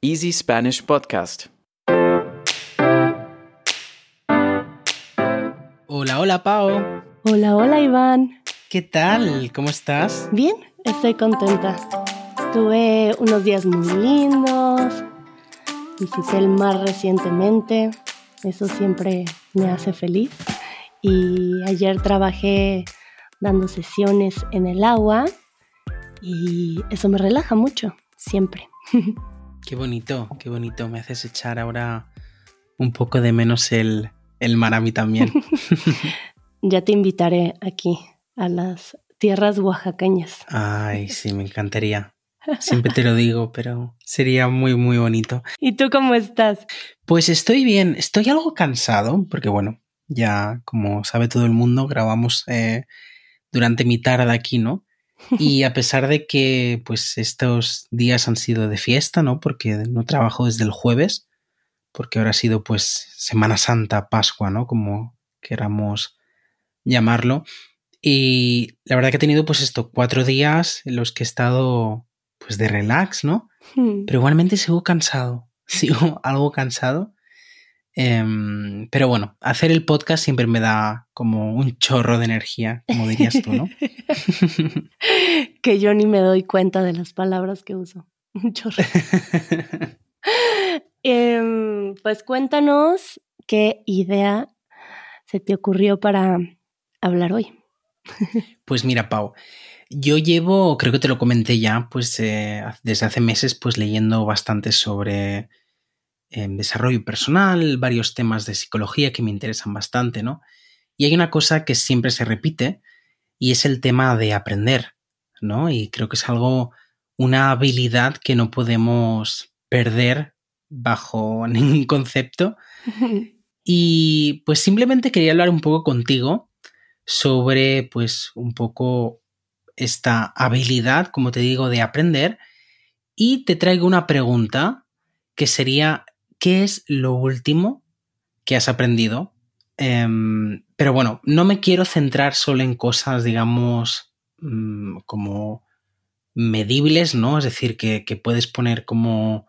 Easy Spanish Podcast. Hola, hola, Pao. Hola, hola, Iván. ¿Qué tal? ¿Cómo estás? Bien, estoy contenta. Tuve unos días muy lindos. Visité el mar recientemente. Eso siempre me hace feliz. Y ayer trabajé dando sesiones en el agua y eso me relaja mucho, siempre. Qué bonito, qué bonito. Me haces echar ahora un poco de menos el, el mar a mí también. ya te invitaré aquí, a las tierras oaxaqueñas. Ay, sí, me encantaría. Siempre te lo digo, pero sería muy, muy bonito. ¿Y tú cómo estás? Pues estoy bien, estoy algo cansado, porque bueno, ya como sabe todo el mundo, grabamos eh, durante mi tarde aquí, ¿no? Y a pesar de que pues estos días han sido de fiesta, ¿no? Porque no trabajo desde el jueves, porque ahora ha sido pues Semana Santa, Pascua, ¿no? Como queramos llamarlo. Y la verdad que he tenido pues esto, cuatro días en los que he estado pues de relax, ¿no? Hmm. Pero igualmente sigo cansado, sigo algo cansado. Em, pero bueno, hacer el podcast siempre me da como un chorro de energía, como dirías tú, ¿no? que yo ni me doy cuenta de las palabras que uso. Un chorro. Em, pues cuéntanos qué idea se te ocurrió para hablar hoy. pues mira, Pau, yo llevo, creo que te lo comenté ya, pues eh, desde hace meses, pues leyendo bastante sobre desarrollo personal, varios temas de psicología que me interesan bastante, ¿no? Y hay una cosa que siempre se repite y es el tema de aprender, ¿no? Y creo que es algo, una habilidad que no podemos perder bajo ningún concepto. Y pues simplemente quería hablar un poco contigo sobre pues un poco esta habilidad, como te digo, de aprender. Y te traigo una pregunta que sería ¿qué es lo último que has aprendido? Em, pero bueno, no me quiero centrar solo en cosas, digamos, mm, como medibles, ¿no? Es decir, que, puedes poner como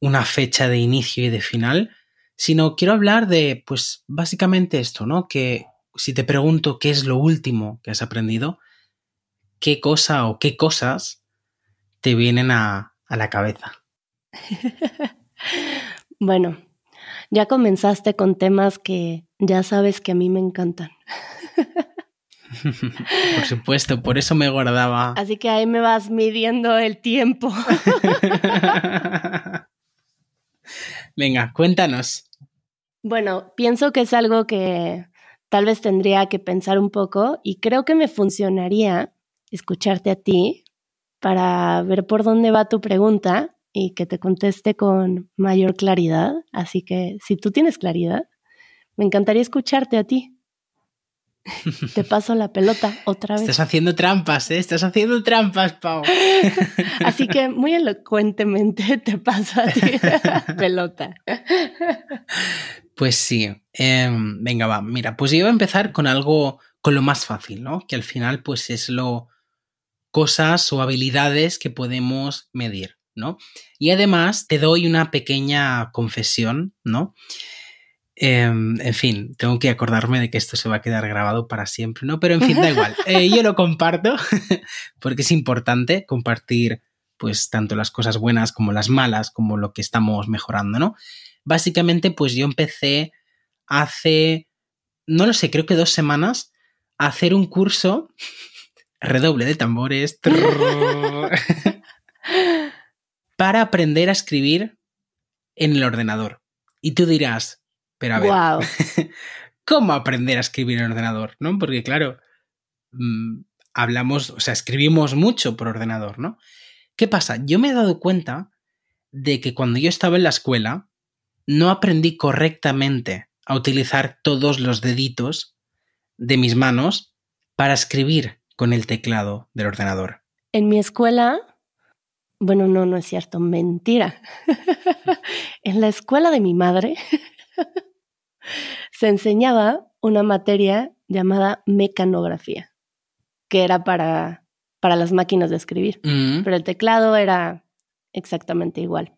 una fecha de inicio y de final, sino quiero hablar de, pues, básicamente esto, ¿no? Que si te pregunto qué es lo último que has aprendido, qué cosa o qué cosas te vienen a, a la cabeza. Bueno, ya comenzaste con temas que ya sabes que a mí me encantan. por supuesto, por eso me guardaba. Así que ahí me vas midiendo el tiempo. Venga, cuéntanos. Bueno, pienso que es algo que tal vez tendría que pensar un poco y creo que me funcionaría escucharte a ti para ver por dónde va tu pregunta y que te conteste con mayor claridad. Así que si tú tienes claridad, me encantaría escucharte a ti. Te paso la pelota otra vez. Estás haciendo trampas, ¿eh? Estás haciendo trampas, Pau. Así que muy elocuentemente te paso a ti la pelota. Pues sí. Em, venga, va. Mira, pues yo voy a empezar con algo, con lo más fácil, ¿no? Que al final, pues es lo cosas o habilidades que podemos medir. ¿No? Y además te doy una pequeña confesión, ¿no? Em, en fin, tengo que acordarme de que esto se va a quedar grabado para siempre, ¿no? Pero en fin, da igual. Eh, yo lo comparto porque es importante compartir, pues, tanto las cosas buenas como las malas, como lo que estamos mejorando, ¿no? Básicamente, pues yo empecé hace, no lo sé, creo que dos semanas, a hacer un curso, redoble de tambores, para aprender a escribir en el ordenador. Y tú dirás, pero a ver, ¿cómo aprender a escribir en el ordenador? ¿No? Porque claro, mm, hablamos, o sea, escribimos mucho por ordenador, ¿no? ¿Qué pasa? Yo me he dado cuenta de que cuando yo estaba en la escuela, no aprendí correctamente a utilizar todos los deditos de mis manos para escribir con el teclado del ordenador. En mi escuela bueno, no, no es cierto, mentira. en la escuela de mi madre se enseñaba una materia llamada mecanografía, que era para, para las máquinas de escribir, mm. pero el teclado era exactamente igual.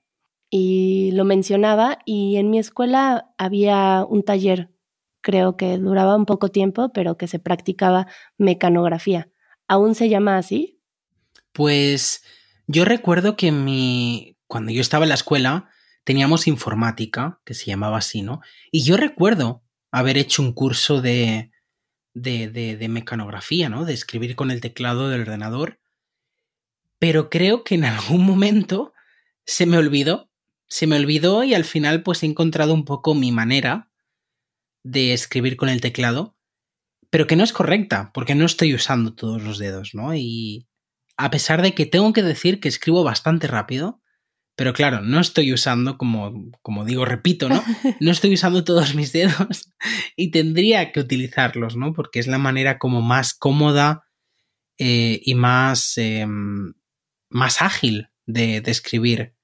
y lo mencionaba y en mi escuela había un taller, creo que duraba un poco tiempo, pero que se practicaba mecanografía. ¿Aún se llama así? Pues yo recuerdo que mi cuando yo estaba en la escuela teníamos informática, que se llamaba así, ¿no? Y yo recuerdo haber hecho un curso de, de, de, de mecanografía, ¿no? De escribir con el teclado del ordenador. Pero creo que en algún momento se me olvidó. Se me olvidó y al final pues he encontrado un poco mi manera de escribir con el teclado, pero que no es correcta, porque no estoy usando todos los dedos, ¿no? Y a pesar de que tengo que decir que escribo bastante rápido, pero claro, no estoy usando, como, como digo, repito, ¿no? No estoy usando todos mis dedos y tendría que utilizarlos, ¿no? Porque es la manera como más cómoda eh, y más, eh, más ágil de, de escribir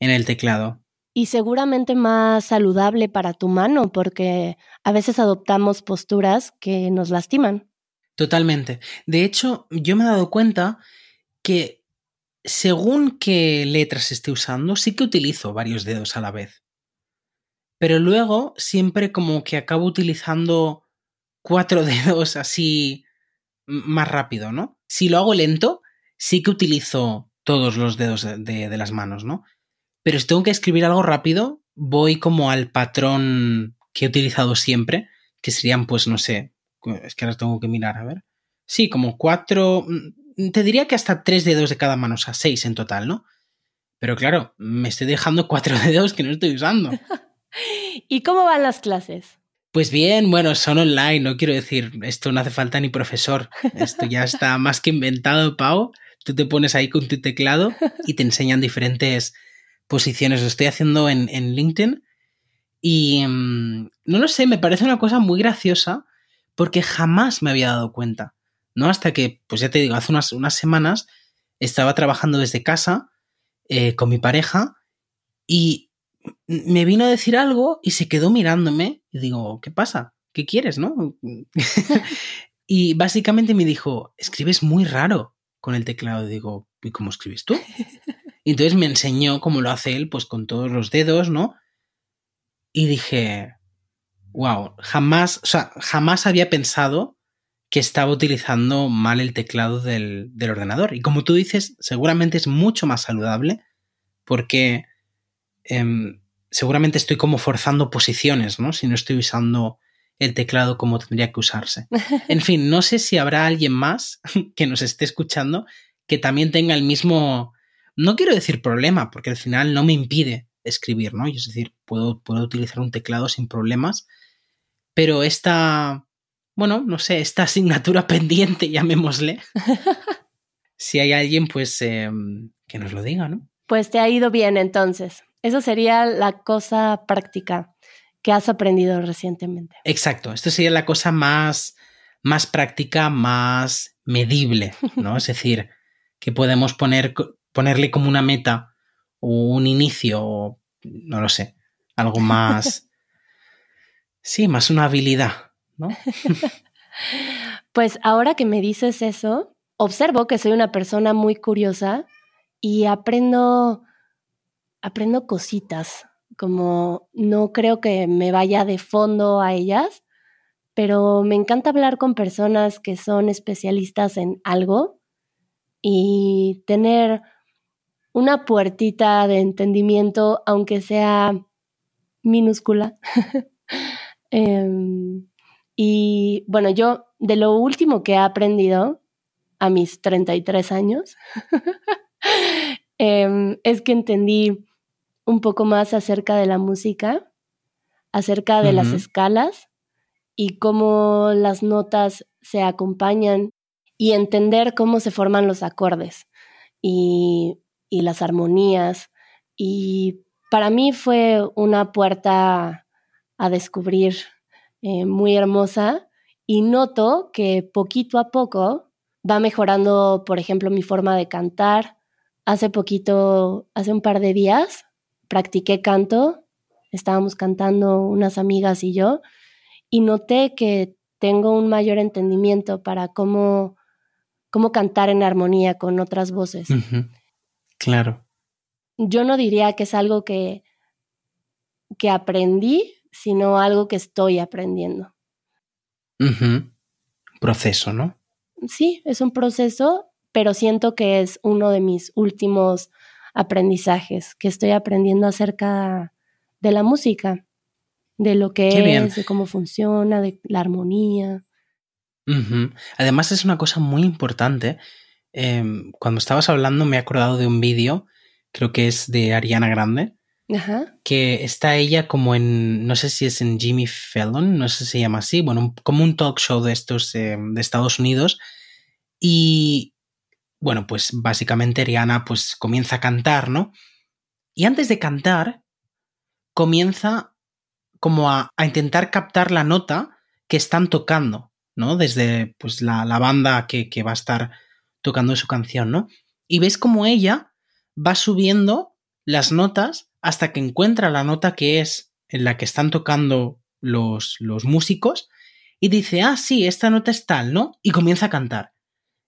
en el teclado. Y seguramente más saludable para tu mano, porque a veces adoptamos posturas que nos lastiman. Totalmente. De hecho, yo me he dado cuenta que según qué letras esté usando, sí que utilizo varios dedos a la vez. Pero luego siempre como que acabo utilizando cuatro dedos así más rápido, ¿no? Si lo hago lento, sí que utilizo todos los dedos de, de, las manos, ¿no? Pero si tengo que escribir algo rápido, voy como al patrón que he utilizado siempre, que serían, pues, no sé, es que ahora tengo que mirar, a ver. Sí, como cuatro, te diría que hasta tres dedos de cada mano, o sea, seis en total, ¿no? Pero claro, me estoy dejando cuatro dedos que no estoy usando. ¿Y cómo van las clases? Pues bien, bueno, son online, no quiero decir, esto no hace falta ni profesor, esto ya está más que inventado, Pau. Tú te pones ahí con tu teclado y te enseñan diferentes posiciones. Lo estoy haciendo en, en LinkedIn y mmm, no lo sé, me parece una cosa muy graciosa porque jamás me había dado cuenta. ¿no? Hasta que, pues ya te digo, hace unas, semanas estaba trabajando desde casa eh, con mi pareja y me vino a decir algo y se quedó mirándome y digo, ¿qué pasa? ¿Qué quieres, no? y básicamente me dijo, escribes muy raro con el teclado. Y digo, ¿y cómo escribes tú? Y entonces me enseñó cómo lo hace él, pues con todos los dedos, ¿no? Y dije, wow, jamás, o sea, jamás había pensado que estaba utilizando mal el teclado del, del, ordenador. Y como tú dices, seguramente es mucho más saludable porque eh, seguramente estoy como forzando posiciones, ¿no? Si no estoy usando el teclado como tendría que usarse. En fin, no sé si habrá alguien más que nos esté escuchando que también tenga el mismo, no quiero decir problema, porque al final no me impide escribir, ¿no? Es decir, puedo, puedo utilizar un teclado sin problemas, pero esta bueno, no sé, esta asignatura pendiente, llamémosle. si hay alguien, pues eh, que nos lo diga, ¿no? Pues te ha ido bien entonces. Eso sería la cosa práctica que has aprendido recientemente. Exacto, esto sería la cosa más, más práctica, más medible, ¿no? es decir, que podemos poner, ponerle como una meta o un inicio, o no lo sé, algo más... Sí, más una habilidad, ¿no? pues ahora que me dices eso, observo que soy una persona muy curiosa y aprendo, aprendo cositas, como no creo que me vaya de fondo a ellas, pero me encanta hablar con personas que son especialistas en algo y tener una puertita de entendimiento, aunque sea minúscula. eh, y bueno, yo de lo último que he aprendido a mis 33 años eh, es que entendí un poco más acerca de la música, acerca de uh -huh. las escalas y cómo las notas se acompañan y entender cómo se forman los acordes y, y las armonías. Y para mí fue una puerta a descubrir eh, muy hermosa y noto que poquito a poco va mejorando, por ejemplo, mi forma de cantar. Hace poquito, hace un par de días, practiqué canto, estábamos cantando unas amigas y yo, y noté que tengo un mayor entendimiento para cómo, cómo cantar en armonía con otras voces. Uh -huh. Claro. yo no diría que es algo que, que aprendí, sino algo que estoy aprendiendo. Proceso, ¿no? Sí, es un proceso, pero siento que es uno de mis últimos aprendizajes, que estoy aprendiendo acerca de la música, de lo que es, de cómo funciona, de la armonía. Además es una cosa muy importante. Em, cuando estabas hablando me he acordado de un vídeo, creo que es de Ariana Grande, que está ella como en, no sé si es en Jimmy Fallon, no sé si se llama así, bueno, como un talk show de estos em, de Estados Unidos. Y bueno, pues básicamente Ariana pues comienza a cantar, ¿no? Y antes de cantar, comienza como a, intentar captar la nota que están tocando, ¿no? Desde pues la, banda que, que va a estar tocando su canción, ¿no? Y ves como ella va subiendo las notas hasta que encuentra la nota que es en la que están tocando los, los músicos y dice, ah, sí, esta nota es tal, ¿no? Y comienza a cantar.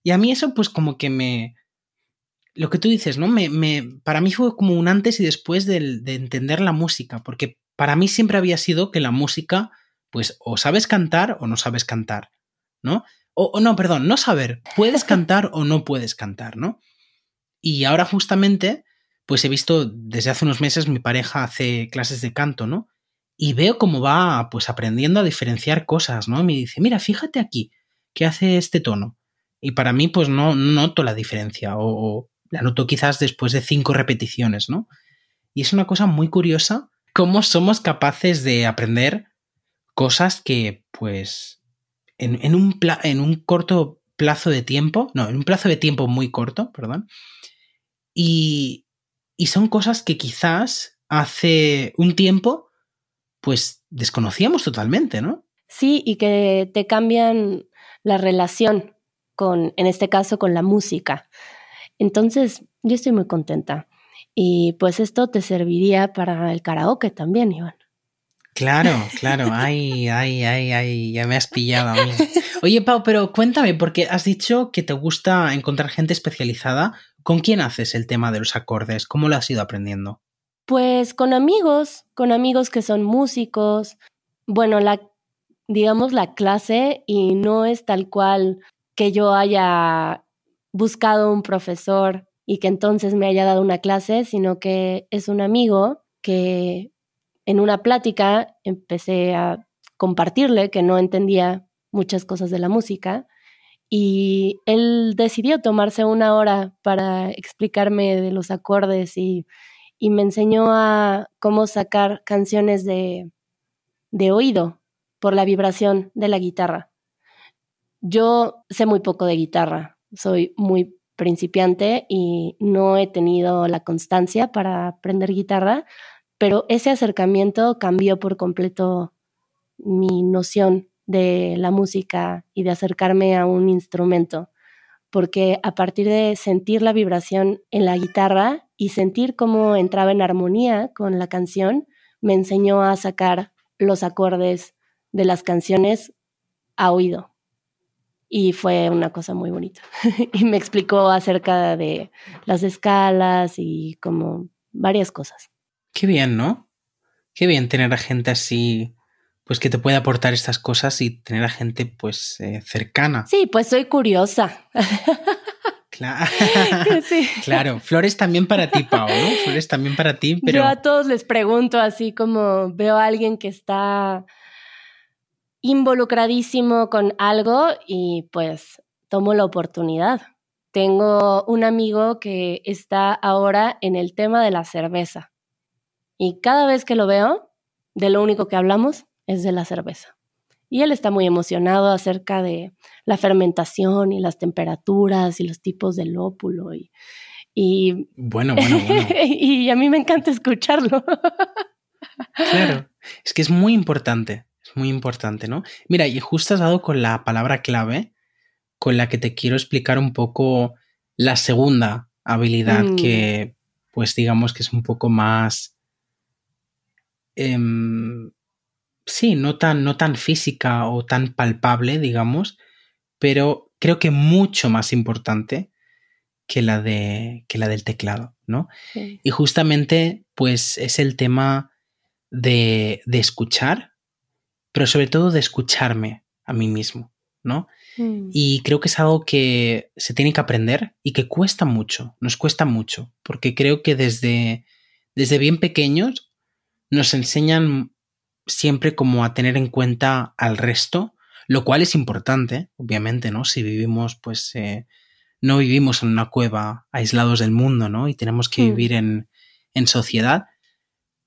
Y a mí eso pues como que me... Lo que tú dices, ¿no? Me, me, para mí fue como un antes y después de, de entender la música, porque para mí siempre había sido que la música, pues o sabes cantar o no sabes cantar, ¿no? O, o, no, perdón, no saber, puedes cantar o no puedes cantar, ¿no? Y ahora justamente pues he visto desde hace unos meses mi pareja hace clases de canto, ¿no? Y veo cómo va pues aprendiendo a diferenciar cosas, ¿no? me dice, mira, fíjate aquí, ¿qué hace este tono? Y para mí pues no, noto la diferencia o, la noto quizás después de cinco repeticiones, ¿no? Y es una cosa muy curiosa cómo somos capaces de aprender cosas que pues en, un, en un corto plazo de tiempo, no, en un plazo de tiempo muy corto, perdón, y, y son cosas que quizás hace un tiempo, pues desconocíamos totalmente, ¿no? Sí, y que te cambian la relación con, en este caso, con la música. Entonces, yo estoy muy contenta. Y pues esto te serviría para el karaoke también, Iván. Claro, claro, ay, ay, ay, ay, ya me has pillado a mí. Oye, Pau, pero cuéntame, porque has dicho que te gusta encontrar gente especializada. ¿Con quién haces el tema de los acordes? ¿Cómo lo has ido aprendiendo? Pues con amigos, con amigos que son músicos. Bueno, la digamos la clase y no es tal cual que yo haya buscado un profesor y que entonces me haya dado una clase, sino que es un amigo que en una plática empecé a compartirle que no entendía muchas cosas de la música y él decidió tomarse una hora para explicarme de los acordes y, me enseñó a cómo sacar canciones de, de oído por la vibración de la guitarra. Yo sé muy poco de guitarra, soy muy principiante y no he tenido la constancia para aprender guitarra, pero ese acercamiento cambió por completo mi noción de la música y de acercarme a un instrumento, porque a partir de sentir la vibración en la guitarra y sentir cómo entraba en armonía con la canción, me enseñó a sacar los acordes de las canciones a oído. Y fue una cosa muy bonita. y me explicó acerca de las escalas y como varias cosas. Qué bien, ¿no? Qué bien tener a gente así pues que te puede aportar estas cosas y tener a gente pues eh, cercana. Sí, pues soy curiosa. Claro. claro, flores también para ti, Pau, ¿no? Flores también para ti, pero... Yo a todos les pregunto así como veo a alguien que está involucradísimo con algo y pues tomo la oportunidad. Tengo un amigo que está ahora en el tema de la cerveza y cada vez que lo veo, de lo único que hablamos es de la cerveza. Y él está muy emocionado acerca de la fermentación y las temperaturas y los tipos de lópulo y, y bueno, bueno, bueno. y a mí me encanta escucharlo. claro, es que es muy importante, es muy importante, ¿no? Mira, y justo has dado con la palabra clave con la que te quiero explicar un poco la segunda habilidad mm. que, pues digamos que es un poco más... Em, sí, no tan, no tan física o tan palpable, digamos, pero creo que mucho más importante que la, de, que la del teclado. ¿no? Y justamente, pues es el tema de, de, escuchar, pero sobre todo de escucharme a mí mismo, ¿no? Mm. Y creo que es algo que se tiene que aprender y que cuesta mucho, nos cuesta mucho, porque creo que desde, desde bien pequeños nos enseñan siempre como a tener en cuenta al resto, lo cual es importante, obviamente, ¿no? Si vivimos, pues, eh, no vivimos en una cueva aislados del mundo, ¿no? Y tenemos que Mm. vivir en, en sociedad.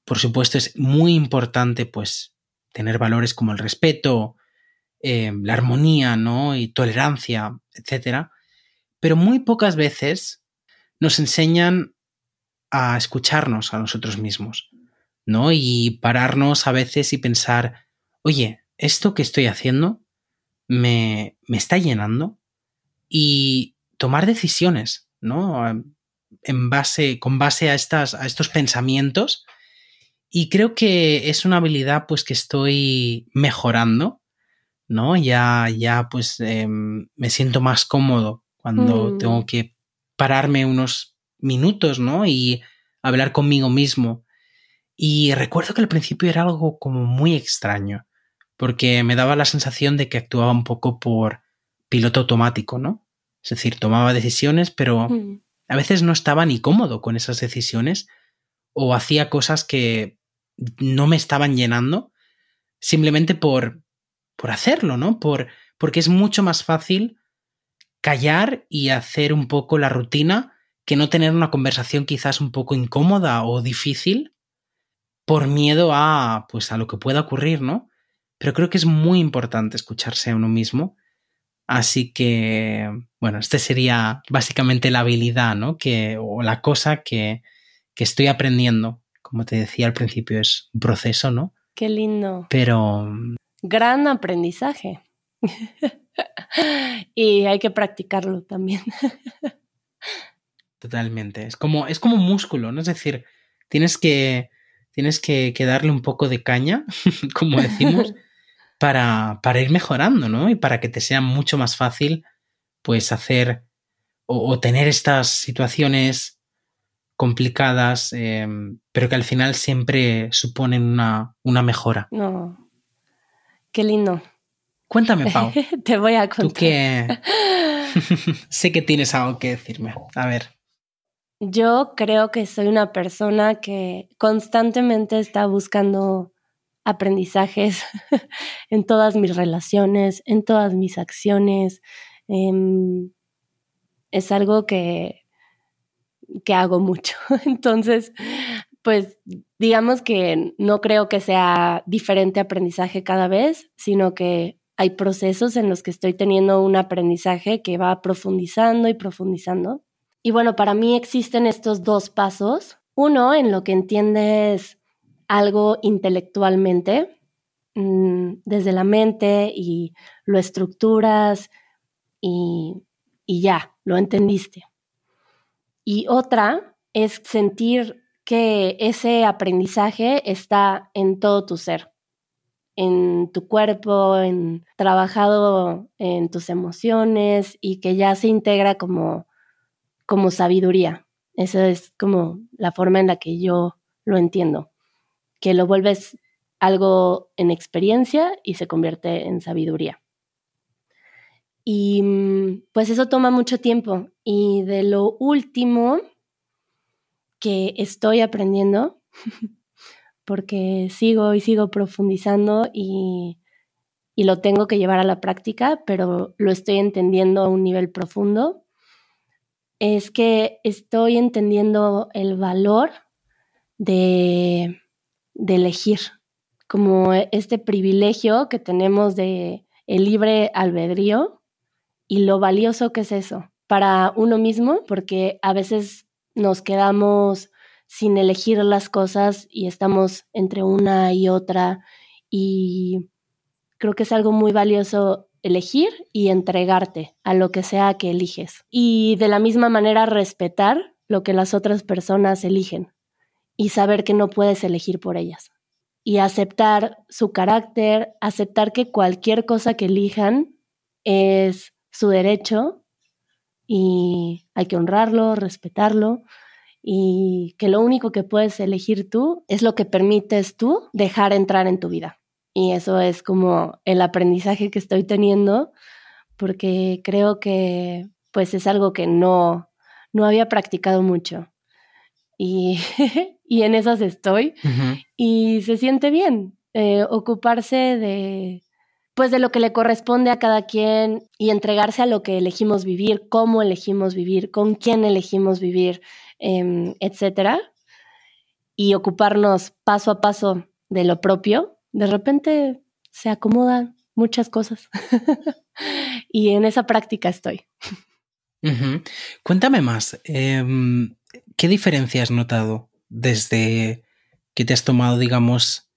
Por supuesto, es muy importante, pues, tener valores como el respeto, eh, la armonía, ¿no? Y tolerancia, etcétera. Pero muy pocas veces nos enseñan a escucharnos a nosotros mismos, ¿no? Y pararnos a veces y pensar, oye, esto que estoy haciendo me, me está llenando y tomar decisiones, ¿no? En base, con base a, estas, a estos pensamientos. Y creo que es una habilidad pues que estoy mejorando, ¿no? Ya, ya pues eh, me siento más cómodo cuando Mm. tengo que pararme unos minutos, ¿no? Y hablar conmigo mismo. Y recuerdo que al principio era algo como muy extraño, porque me daba la sensación de que actuaba un poco por piloto automático, ¿no? Es decir, tomaba decisiones, pero Mm. a veces no estaba ni cómodo con esas decisiones o hacía cosas que no me estaban llenando simplemente por, por hacerlo, ¿no? Por, porque es mucho más fácil callar y hacer un poco la rutina que no tener una conversación quizás un poco incómoda o difícil por miedo a pues a lo que pueda ocurrir, ¿no? Pero creo que es muy importante escucharse a uno mismo. Así que, bueno, este sería básicamente la habilidad, ¿no? Que, o la cosa que, que estoy aprendiendo. Como te decía al principio, es un proceso, ¿no? Qué lindo. Pero Gran aprendizaje. y hay que practicarlo también. Totalmente. Es como, es como un músculo, ¿no? Es decir, tienes que, tienes que, que darle un poco de caña, como decimos, para, para, ir mejorando, ¿no? Y para que te sea mucho más fácil, pues, hacer o, o tener estas situaciones complicadas, eh, pero que al final siempre suponen una, una mejora. No. Qué lindo. Cuéntame, Pau. Te voy a contar. Tú que sé que tienes algo que decirme. A ver. Yo creo que soy una persona que constantemente está buscando aprendizajes en todas mis relaciones, en todas mis acciones. Eh, es algo que, que hago mucho. Entonces, pues digamos que no creo que sea diferente aprendizaje cada vez, sino que hay procesos en los que estoy teniendo un aprendizaje que va profundizando y profundizando. Y bueno, para mí existen estos dos pasos. Uno, en lo que entiendes algo intelectualmente, mmm, desde la mente y lo estructuras y, y ya, lo entendiste. Y otra es sentir que ese aprendizaje está en todo tu ser, en tu cuerpo, en trabajado en tus emociones y que ya se integra como, como sabiduría. Esa es como la forma en la que yo lo entiendo, que lo vuelves algo en experiencia y se convierte en sabiduría. Y pues eso toma mucho tiempo. Y de lo último que estoy aprendiendo, porque sigo y sigo profundizando y, y, lo tengo que llevar a la práctica, pero lo estoy entendiendo a un nivel profundo, es que estoy entendiendo el valor de, de elegir, como este privilegio que tenemos de el libre albedrío y lo valioso que es eso para uno mismo, porque a veces nos quedamos sin elegir las cosas y estamos entre una y otra y creo que es algo muy valioso elegir y entregarte a lo que sea que eliges y de la misma manera respetar lo que las otras personas eligen y saber que no puedes elegir por ellas y aceptar su carácter, aceptar que cualquier cosa que elijan es su derecho y hay que honrarlo, respetarlo y que lo único que puedes elegir tú es lo que permites tú dejar entrar en tu vida. Y eso es como el aprendizaje que estoy teniendo porque creo que pues es algo que no, no había practicado mucho. Y, y en esas estoy. Y se siente bien eh, ocuparse de, pues de lo que le corresponde a cada quien y entregarse a lo que elegimos vivir, cómo elegimos vivir, con quién elegimos vivir, eh, etcétera. Y ocuparnos paso a paso de lo propio, de repente se acomodan muchas cosas. y en esa práctica estoy. Cuéntame más, em, ¿qué diferencia has notado desde que te has tomado, digamos,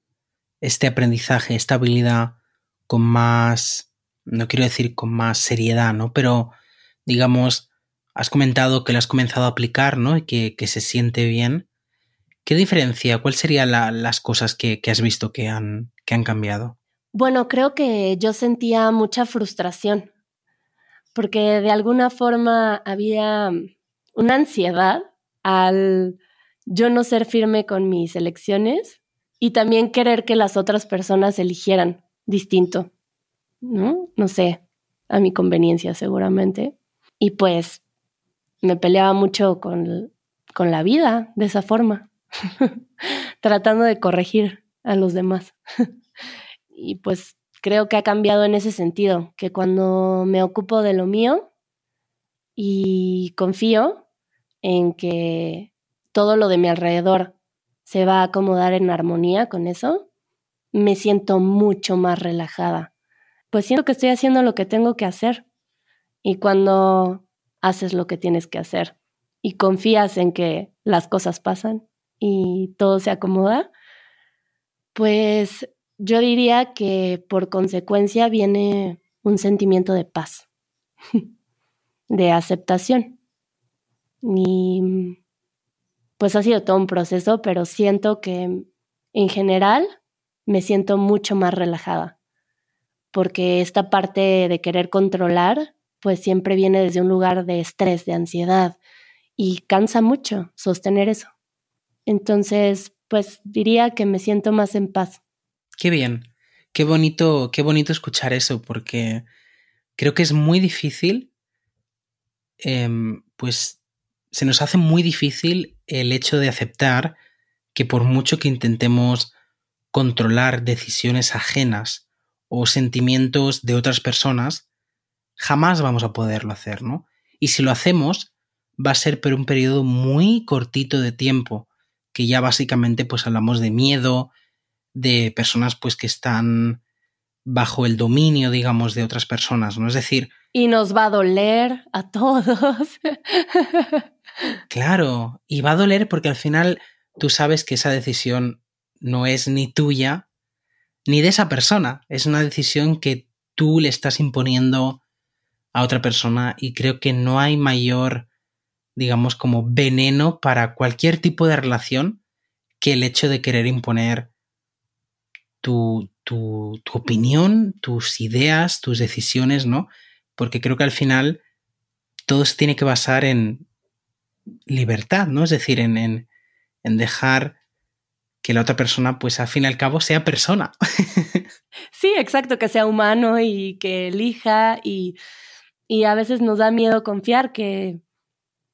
este aprendizaje, esta habilidad con más, no quiero decir con más seriedad, ¿no? Pero, digamos, has comentado que lo has comenzado a aplicar, ¿no? Y que, se siente bien. ¿Qué diferencia? ¿Cuáles serían las cosas que, has visto que han, que han cambiado? Bueno, creo que yo sentía mucha frustración porque de alguna forma había una ansiedad al yo no ser firme con mis elecciones y también querer que las otras personas eligieran distinto, ¿no? No sé, a mi conveniencia seguramente. Y pues me peleaba mucho con, con la vida de esa forma, tratando de corregir a los demás. y pues creo que ha cambiado en ese sentido, que cuando me ocupo de lo mío y confío en que todo lo de mi alrededor se va a acomodar en armonía con eso, me siento mucho más relajada. Pues siento que estoy haciendo lo que tengo que hacer. Y cuando haces lo que tienes que hacer y confías en que las cosas pasan y todo se acomoda, pues yo diría que por consecuencia viene un sentimiento de paz, de aceptación. Y pues ha sido todo un proceso, pero siento que en general me siento mucho más relajada, porque esta parte de querer controlar, pues siempre viene desde un lugar de estrés, de ansiedad, y cansa mucho sostener eso. Entonces, pues diría que me siento más en paz. Qué bien, qué bonito, qué bonito escuchar eso, porque creo que es muy difícil, em, pues se nos hace muy difícil el hecho de aceptar que por mucho que intentemos controlar decisiones ajenas o sentimientos de otras personas, jamás vamos a poderlo hacer, ¿no? Y si lo hacemos, va a ser por un periodo muy cortito de tiempo, que ya básicamente pues hablamos de miedo, de personas pues que están bajo el dominio, digamos, de otras personas, ¿no? Es decir... Y nos va a doler a todos. claro, y va a doler porque al final tú sabes que esa decisión no es ni tuya ni de esa persona, es una decisión que tú le estás imponiendo a otra persona y creo que no hay mayor, digamos, como veneno para cualquier tipo de relación que el hecho de querer imponer tu, tu, opinión, tus ideas, tus decisiones, ¿no? Porque creo que al final todo se tiene que basar en libertad, ¿no? Es decir, en, en, en dejar que la otra persona, pues al fin y al cabo, sea persona. sí, exacto, que sea humano y que elija y, y a veces nos da miedo confiar que,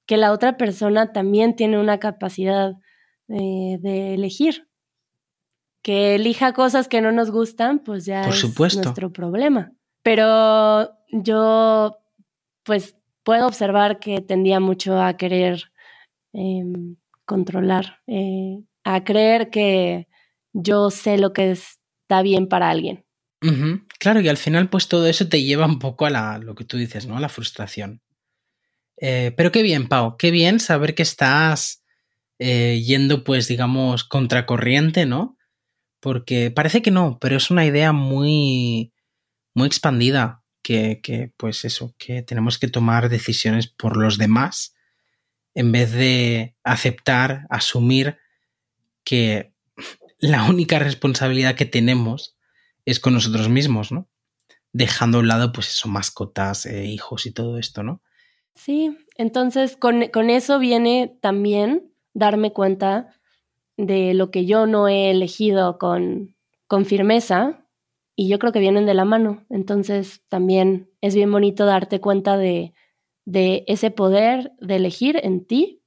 que la otra persona también tiene una capacidad eh, de elegir que elija cosas que no nos gustan, pues ya es nuestro problema. Pero yo, pues, puedo observar que tendía mucho a querer em, controlar, eh, a creer que yo sé lo que está bien para alguien. Claro, y al final, pues todo eso te lleva un poco a la, lo que tú dices, ¿no? A la frustración. Eh, pero qué bien, Pau, qué bien saber que estás eh, yendo, pues, digamos, contracorriente, ¿no? porque parece que no, pero es una idea muy, muy expandida, que, que, pues eso, que tenemos que tomar decisiones por los demás en vez de aceptar, asumir que la única responsabilidad que tenemos es con nosotros mismos, ¿no? Dejando a un lado, pues eso, mascotas, eh, hijos y todo esto, ¿no? Sí, entonces con, con eso viene también darme cuenta de lo que yo no he elegido con, con firmeza y yo creo que vienen de la mano. Entonces también es bien bonito darte cuenta de, de ese poder de elegir en ti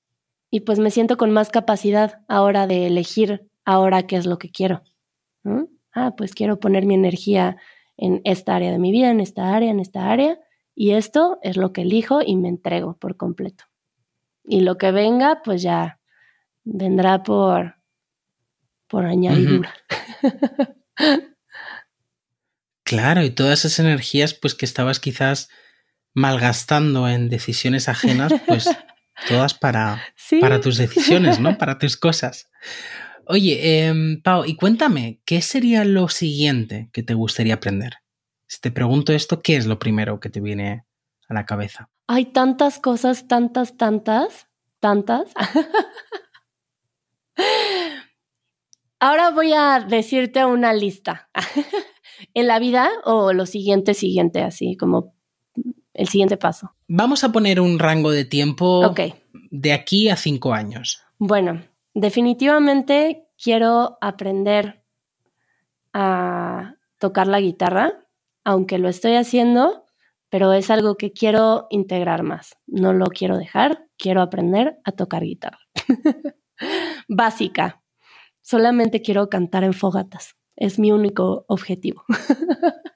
y pues me siento con más capacidad ahora de elegir ahora qué es lo que quiero. Ah, pues quiero poner mi energía en esta área de mi vida, en esta área, en esta área, y esto es lo que elijo y me entrego por completo. Y lo que venga, pues ya vendrá por, por añadidura. claro, y todas esas energías, pues que estabas quizás malgastando en decisiones ajenas, pues todas para, para tus decisiones, ¿no? Para tus cosas. Oye, em, Pau, y cuéntame, ¿qué sería lo siguiente que te gustaría aprender? Si te pregunto esto, ¿qué es lo primero que te viene a la cabeza? Hay tantas cosas, tantas, tantas, tantas. Ahora voy a decirte una lista. en la vida o lo siguiente, siguiente, así como el siguiente paso. Vamos a poner un rango de tiempo de aquí a cinco años. Bueno, definitivamente quiero aprender a tocar la guitarra, aunque lo estoy haciendo, pero es algo que quiero integrar más. No lo quiero dejar, quiero aprender a tocar guitarra. Básica. Solamente quiero cantar en fogatas. Es mi único objetivo.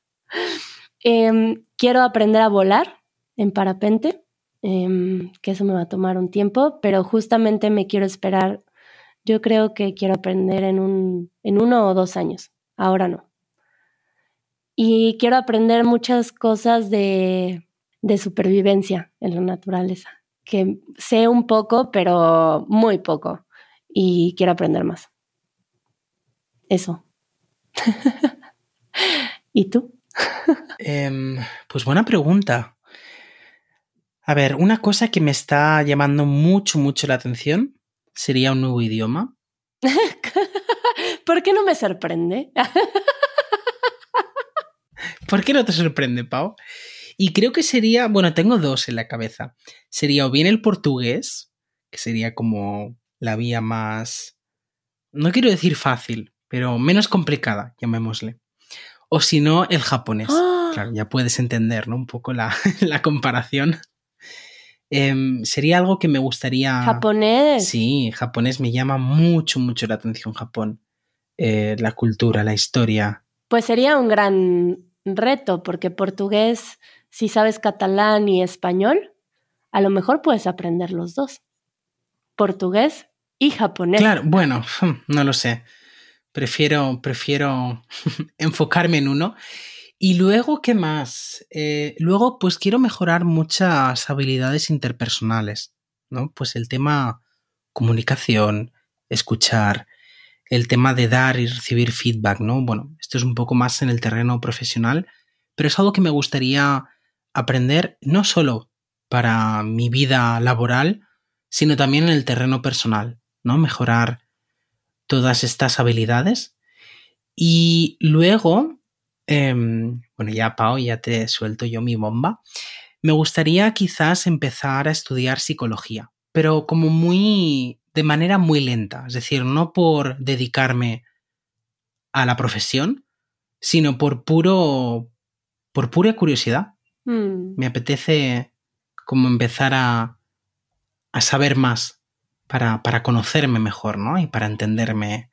Em, quiero aprender a volar en parapente, em, que eso me va a tomar un tiempo, pero justamente me quiero esperar yo creo que quiero aprender en, un, en uno o dos años, ahora no. Y quiero aprender muchas cosas de, de supervivencia en la naturaleza, que sé un poco, pero muy poco, y quiero aprender más. Eso. ¿Y tú? Em, pues buena pregunta. A ver, una cosa que me está llamando mucho, mucho la atención sería un nuevo idioma. ¿Por qué no me sorprende? ¿Por qué no te sorprende, Pau? Y creo que sería, bueno, tengo dos en la cabeza. Sería o bien el portugués, que sería como la vía más, no quiero decir fácil, pero menos complicada, llamémosle. O si no, el japonés. ¡Ah! Claro, ya puedes entender, ¿no? Un poco la, la comparación. Em, sería algo que me gustaría. ¿Japonés? Sí, japonés me llama mucho, mucho la atención Japón. Eh, la cultura, la historia. Pues sería un gran reto, porque portugués, si sabes catalán y español, a lo mejor puedes aprender los dos. Portugués y japonés. Claro, bueno, no lo sé. Prefiero, prefiero enfocarme en uno. Y luego, ¿qué más? Eh, luego, pues quiero mejorar muchas habilidades interpersonales, ¿no? Pues el tema comunicación, escuchar, el tema de dar y recibir feedback, ¿no? Bueno, esto es un poco más en el terreno profesional, pero es algo que me gustaría aprender no solo para mi vida laboral, sino también en el terreno personal, ¿no? Mejorar todas estas habilidades. Y luego, Em, bueno, ya Pau, ya te suelto yo mi bomba. Me gustaría quizás empezar a estudiar psicología, pero como muy de manera muy lenta, es decir, no por dedicarme a la profesión, sino por puro por pura curiosidad. Mm. Me apetece como empezar a, a saber más para, para conocerme mejor, ¿no? Y para entenderme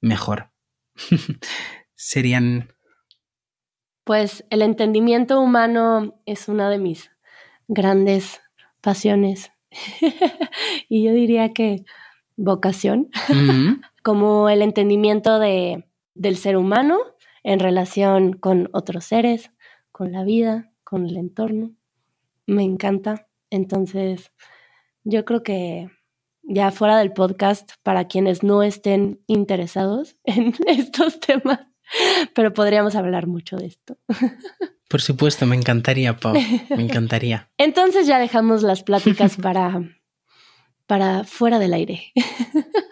mejor. Serían pues el entendimiento humano es una de mis grandes pasiones. y yo diría que vocación, como el entendimiento de, del ser humano en relación con otros seres, con la vida, con el entorno. Me encanta. Entonces, yo creo que ya fuera del podcast, para quienes no estén interesados en estos temas, pero podríamos hablar mucho de esto. Por supuesto, me encantaría, Pau. Me encantaría. Entonces ya dejamos las pláticas para, para fuera del aire.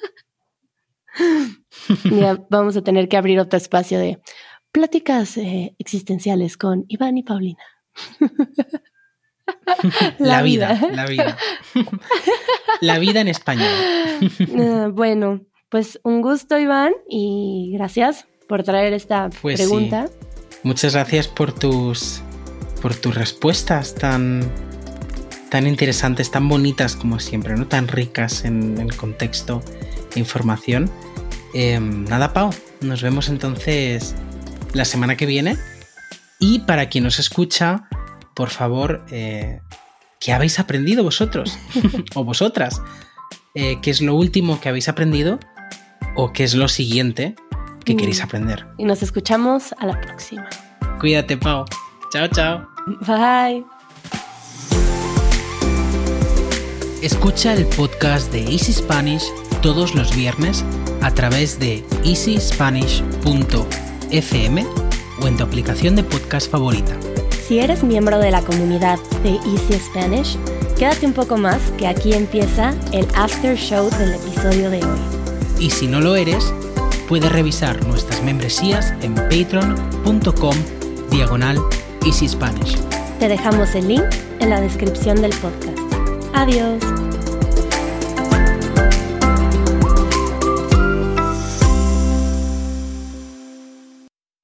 ya vamos a tener que abrir otro espacio de pláticas eh, existenciales con Iván y Paulina. la, vida. la vida. la vida en español. Ah, bueno, pues un gusto, Iván, y gracias por traer esta Pues pregunta. sí. Muchas gracias por tus por tus respuestas tan tan interesantes, tan bonitas como siempre, ¿no? Tan ricas en, contexto e información. Eh, nada, Pau, nos vemos entonces la semana que viene. Y para quien nos escucha, por favor, eh, ¿qué habéis aprendido vosotros? o vosotras. Eh, ¿Qué es lo último que habéis aprendido? ¿O qué es lo siguiente que Mm. queréis aprender? Y nos escuchamos a la próxima. Cuídate, Pau. Chao, chao. Bye. Escucha el podcast de Easy Spanish todos los viernes a través de easyspanish.fm o en tu aplicación de podcast favorita. Si eres miembro de la comunidad de Easy Spanish, quédate un poco más que aquí empieza el after show del episodio de hoy. Y si no lo eres, puedes revisar nuestras membresías en patreon.com diagonal Easy Spanish. Te dejamos el link en la descripción del podcast. Adiós.